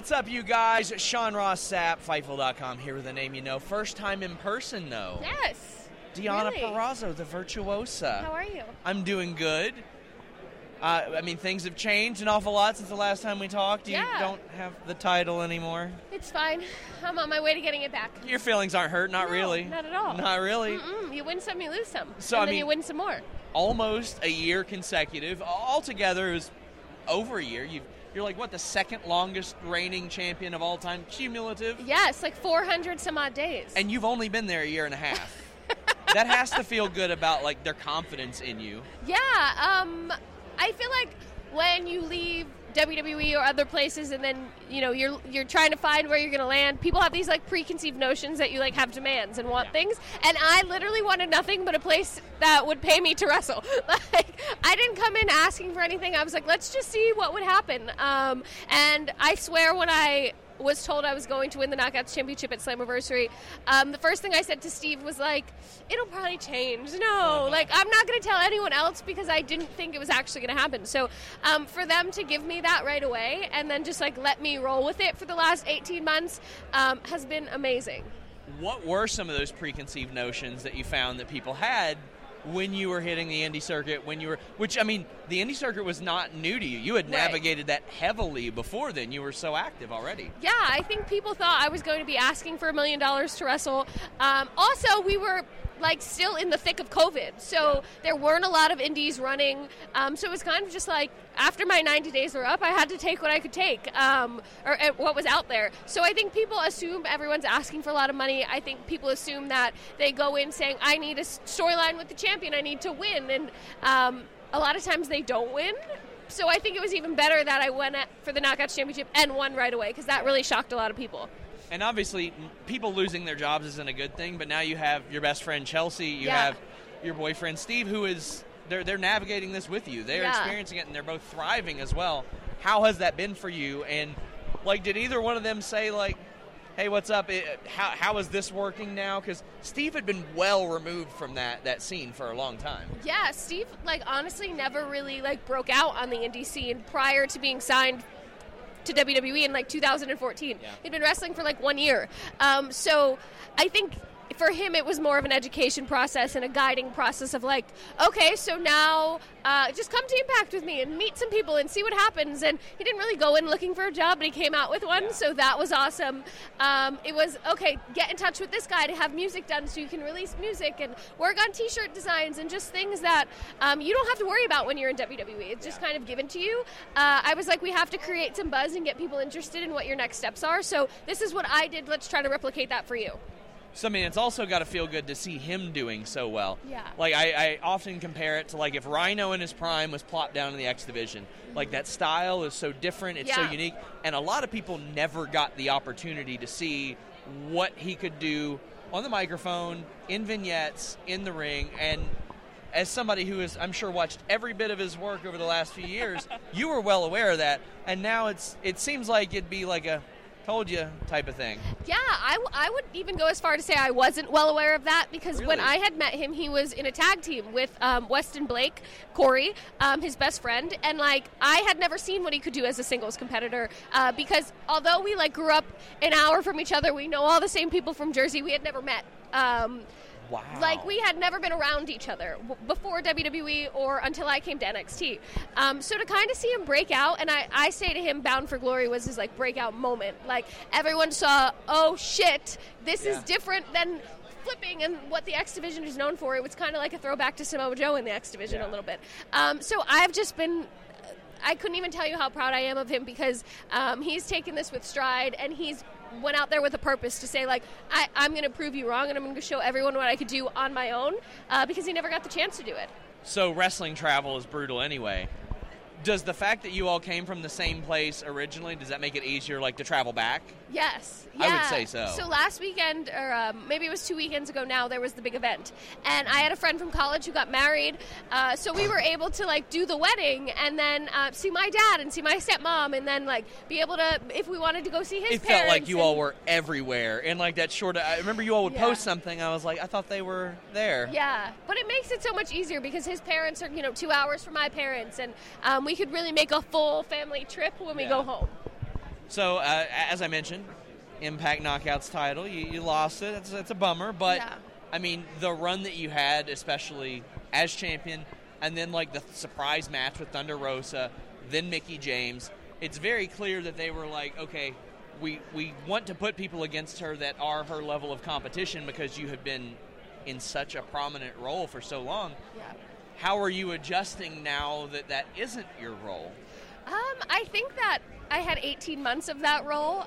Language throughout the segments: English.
What's up, you guys? Sean Ross Sapp, Fightful.com, here with a name you know. First time in person, though. Yes. Deonna really? Purrazzo, the virtuosa. How are you? I'm doing good. Uh, I mean, things have changed an awful lot since the last time we talked. You Yeah. don't have the title anymore. It's fine. I'm on my way to getting it back. Your feelings aren't hurt, not No, really. Not at all. Not really. Mm-mm. You win some, you lose some. So, and I then mean- you win some more. Almost a year consecutive. Altogether, it was over a year. You've, you're like, what, the second longest reigning champion of all time, cumulative? Yes, like 400 some odd days. And you've only been there a year and a half. that has to feel good about like their confidence in you. yeah, um, I feel like when you leave WWE or other places, and then you know you're you're trying to find where you're going to land. People have these like preconceived notions that you like have demands and want Yeah. things, and I literally wanted nothing but a place that would pay me to wrestle. like I didn't come in asking for anything. I was like, let's just see what would happen. Um, and I swear, when I was told I was going to win the Knockouts Championship at Slammiversary, um, the first thing I said to Steve was like, "It'll probably change." No, like I'm not going to tell anyone else because I didn't think it was actually going to happen. So um, for them to give me that right away and then just like let me roll with it for the last 18 months um, has been amazing. What were some of those preconceived notions that you found that people had when you were hitting the indie circuit? When you were, which I mean, the indie circuit was not new to you. You had Right. navigated that heavily before then. You were so active already. Yeah, I think people thought I was going to be asking for a million dollars to wrestle. Um, also, we were like still in the thick of COVID, so there weren't a lot of indies running. Um, so it was kind of just like after my 90 days were up, I had to take what I could take, um, or uh, what was out there. So I think people assume everyone's asking for a lot of money. I think people assume that they go in saying, "I need a storyline with the champion. I need to win," and um, a lot of times they don't win. So I think it was even better that I went for the Knockouts Championship and won right away because that really shocked a lot of people. And obviously, people losing their jobs isn't a good thing. But now you have your best friend Chelsea. You Yeah. have your boyfriend Steve, who is they're they're navigating this with you. They're Yeah. experiencing it, and they're both thriving as well. How has that been for you? And like, did either one of them say like? Hey, what's up? How, how is this working now? Because Steve had been well removed from that, that scene for a long time. Yeah, Steve, like honestly, never really like broke out on the indie scene prior to being signed to WWE in like 2014. Yeah. He'd been wrestling for like one year. Um, so I think for him it was more of an education process and a guiding process of like, okay, so now uh, just come to Impact with me and meet some people and see what happens. And he didn't really go in looking for a job, but he came out with one, so that was awesome. Um, it was okay. Get in touch with this guy to have music done, so you can release music and work on T-shirt designs and just things that um, you don't have to worry about when you're in WWE. It's just kind of given to you. Uh, I was like, we have to create some buzz and get people interested in what your next steps are. So this is what I did. Let's try to replicate that for you. So I mean, it's also got to feel good to see him doing so well. Yeah. Like I, I often compare it to like if Rhino in his prime was plopped down in the X division. Like that style is so different. It's so Yeah. unique, and a lot of people never got the opportunity to see what he could do on the microphone, in vignettes, in the ring, and as somebody who has, I'm sure, watched every bit of his work over the last few years, you were well aware of that, and now it's it seems like it'd be like a told you type of thing. Yeah, I, w- I would even go as far to say I wasn't well aware of that because when I had met him, he was in a tag team with um, Wesley Blake, Corey, um, his best friend, and like I had never seen what he could do as a singles competitor uh, because although we like grew up an hour from each other, we know all the same people from Jersey. We had never met. Um, Wow. like we had never been around each other before WWE or until I came to NXT. Um, so to kind of see him break out, and I, I say to him, Bound for Glory was his like breakout moment. Like everyone saw, oh shit, this is different than flipping and what the X Division is known for. It was kind of like a throwback to Samoa Joe in the X Division Yeah. a little bit. Um, so I've just been. I couldn't even tell you how proud I am of him because um, he's taken this with stride and he's went out there with a purpose to say like I, I'm going to prove you wrong and I'm going to show everyone what I could do on my own uh, because he never got the chance to do it. So wrestling travel is brutal anyway. Does the fact that you all came from the same place originally does that make it easier, like to travel back? Yes, I would say so. So last weekend, or um, maybe it was two weekends ago now, there was the big event, and I had a friend from college who got married. Uh, so we were able to like do the wedding and then uh, see my dad and see my stepmom, and then like be able to, if we wanted to go see his it parents. felt like you and- all were everywhere, and like that short. I remember you all would Yeah. post something. I was like, I thought they were there. Yeah, but it makes it so much easier because his parents are, you know, two hours from my parents, and um, we could really make a full family trip when we Yeah. go home. So uh, as I mentioned, Impact Knockouts title, you, you lost it. It's, it's a bummer, but Yeah. I mean the run that you had, especially as champion, and then like the surprise match with Thunder Rosa, then Mickie James. It's very clear that they were like, okay, we we want to put people against her that are her level of competition because you have been in such a prominent role for so long. Yeah. How are you adjusting now that that isn't your role? Um, I think that I had 18 months of that role.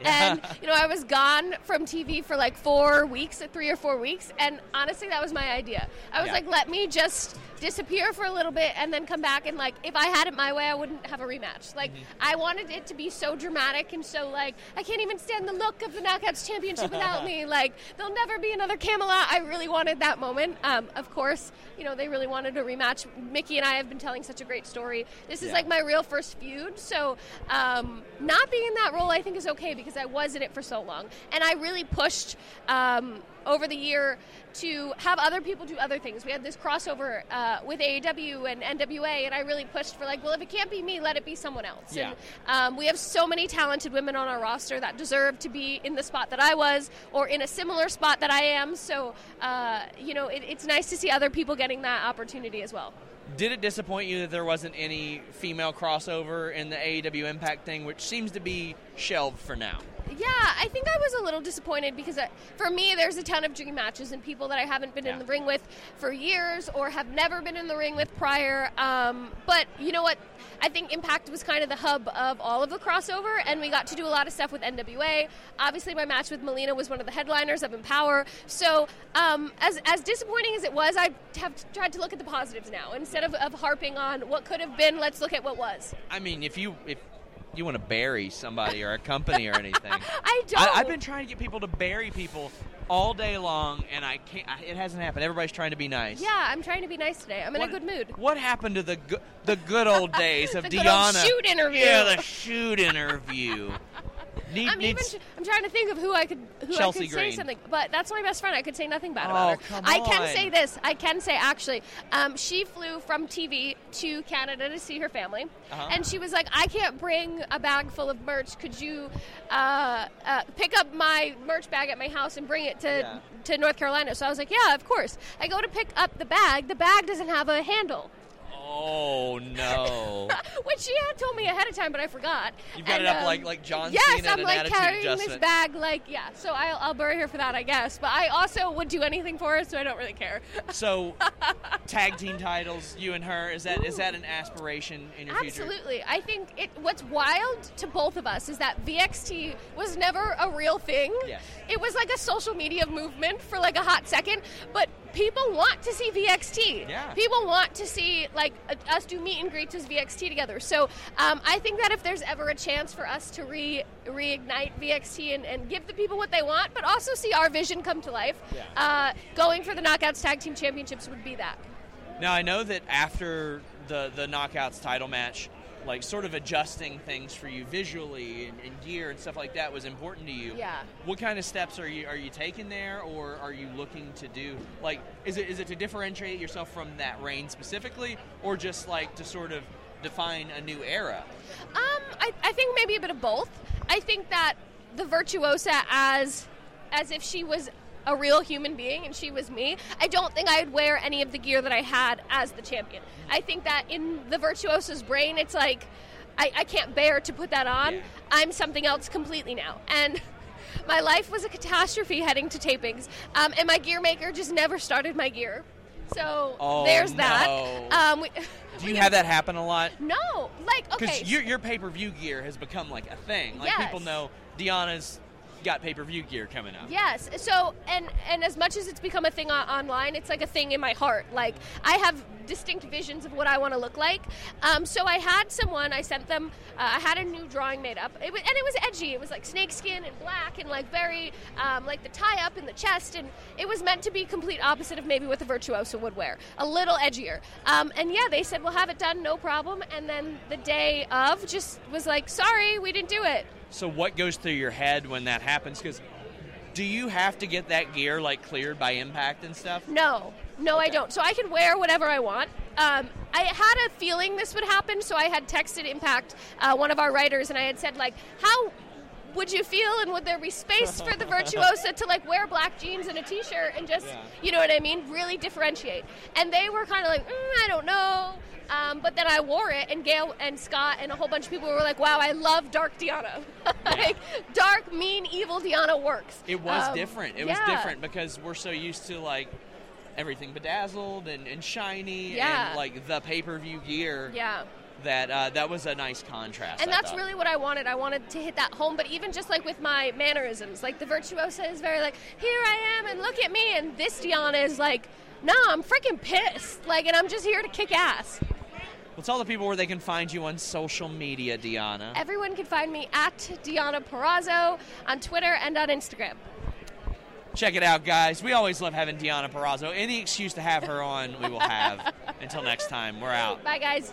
And, you know, I was gone from TV for like four weeks, three or four weeks. And honestly, that was my idea. I was Yeah. like, let me just disappear for a little bit and then come back. And, like, if I had it my way, I wouldn't have a rematch. Like, I wanted it to be so dramatic and so, like, I can't even stand the look of the Knockouts Championship without me. Like, there'll never be another Camelot. I really wanted that moment. Um, of course, you know, they really wanted a rematch. Mickie and I have been telling such a great story. This is Yeah. like my real first feud. So, um, not being in that role, I think, is okay because I was in it for so long. And I really pushed um, over the year to have other people do other things. We had this crossover uh, with AEW and NWA, and I really pushed for, like, well, if it can't be me, let it be someone else. Yeah. And um, we have so many talented women on our roster that deserve to be in the spot that I was or in a similar spot that I am. So, uh, you know, it, it's nice to see other people getting that opportunity as well. Did it disappoint you that there wasn't any female crossover in the AEW Impact thing, which seems to be shelved for now? Yeah, I think I was a little disappointed because uh, for me, there's a ton of dream matches and people that I haven't been Yeah. in the ring with for years or have never been in the ring with prior. Um, but you know what? I think Impact was kind of the hub of all of the crossover, and we got to do a lot of stuff with NWA. Obviously, my match with Melina was one of the headliners of Empower. So, um, as, as disappointing as it was, I have tried to look at the positives now. Instead of, of harping on what could have been, let's look at what was. I mean, if you if you want to bury somebody or a company or anything, I don't. I, I've been trying to get people to bury people all day long, and I can't. I, it hasn't happened. Everybody's trying to be nice. Yeah, I'm trying to be nice today. I'm in What- a good mood. What happened to the go- the good old days of The Deonna? shoot interview. Yeah, the shoot interview. Need- I'm even. tr- I'm trying to think of who I could who Chelsea I could Green. say something. But that's my best friend. I could say nothing bad Oh, about her. come I can say this. I can say actually, um, she flew from TV to Canada to see her family, Uh-huh. and she was like, "I can't bring a bag full of merch. Could you uh, uh, pick up my merch bag at my house and bring it to Yeah. to North Carolina?" So I was like, "Yeah, of course." I go to pick up the bag. The bag doesn't have a handle. Oh no! Which she had told me ahead of time, but I forgot. You've got And, it up um, like like John Yes, Cena I'm like carrying this bag, like yeah. So I'll, I'll bury her for that, I guess. But I also would do anything for her, so I don't really care. So, tag team titles, you and her, is that is that an aspiration in your future? Absolutely, I think it. What's wild to both of us is that VXT was never a real thing. Yes. It was like a social media movement for like a hot second, but people want to see VXT. Yeah. People want to see like uh, us do meet and greets as VXT together. So um, I think that if there's ever a chance for us to re reignite VXT and, and give the people what they want, but also see our vision come to life, Yeah. uh, going for the Knockouts Tag Team Championships would be that. Now I know that after the the knockouts title match, like sort of adjusting things for you visually and, and gear and stuff like that was important to you. Yeah. What kind of steps are you are you taking there, or are you looking to do? Like, is it is it to differentiate yourself from that reign specifically, or just like to sort of define a new era? Um, I, I think maybe a bit of both. I think that the virtuosa as as if she was a real human being and she was me. I don't think I'd wear any of the gear that I had as the champion. I think that in the virtuosa's brain, it's like I, I can't bear to put that on. Yeah. I'm something else completely now, and. My life was a catastrophe heading to tapings, um, and my gear maker just never started my gear. So Oh, there's that. Um, we, Do you have that happen a lot? No, like Because okay. your, your pay per view gear has become like a thing. Like Yes. people know Deonna's got pay per view gear coming up. Yes. So, and and as much as it's become a thing online, it's like a thing in my heart. Like I have distinct visions of what I want to look like. Um, so I had someone. I sent them. Uh, I had a new drawing made up, it was, and it was edgy. It was like snakeskin and black and like very um, like the tie up in the chest, and it was meant to be complete opposite of maybe what the virtuosa would wear. A little edgier. Um, and yeah, they said we'll have it done, no problem. And then the day of, just was like, sorry, we didn't do it. So what goes through your head when that happens? Because do you have to get that gear like cleared by impact and stuff? No, no, I don't. So I can wear whatever I want. Um, I had a feeling this would happen, so I had texted Impact, uh, one of our writers, and I had said like, "How would you feel, and would there be space for the virtuosa to like wear black jeans and a t-shirt and just, Yeah. you know what I mean, really differentiate?" And they were kind of like, mm, "I don't know." Um, but then I wore it, and Gail and Scott and a whole bunch of people were like, "Wow, I love Dark Deonna. like, dark, mean, evil Deonna works." It was Um, different. It yeah. was different because we're so used to like everything bedazzled and, and shiny Yeah. and like the pay per view gear. Yeah. That uh, that was a nice contrast. and I that's thought. really what I wanted. I wanted to hit that home, but even just like with my mannerisms, like the virtuosa is very like, here I am, and look at me, and this Deonna is like, nah, I'm freaking pissed, like, and I'm just here to kick ass. Well, tell the people where they can find you on social media, Deonna. Everyone can find me at Deonna Purrazzo on Twitter and on Instagram. Check it out, guys. We always love having Deonna Purrazzo. Any excuse to have her on, we will have. Until next time, we're out. Bye, guys.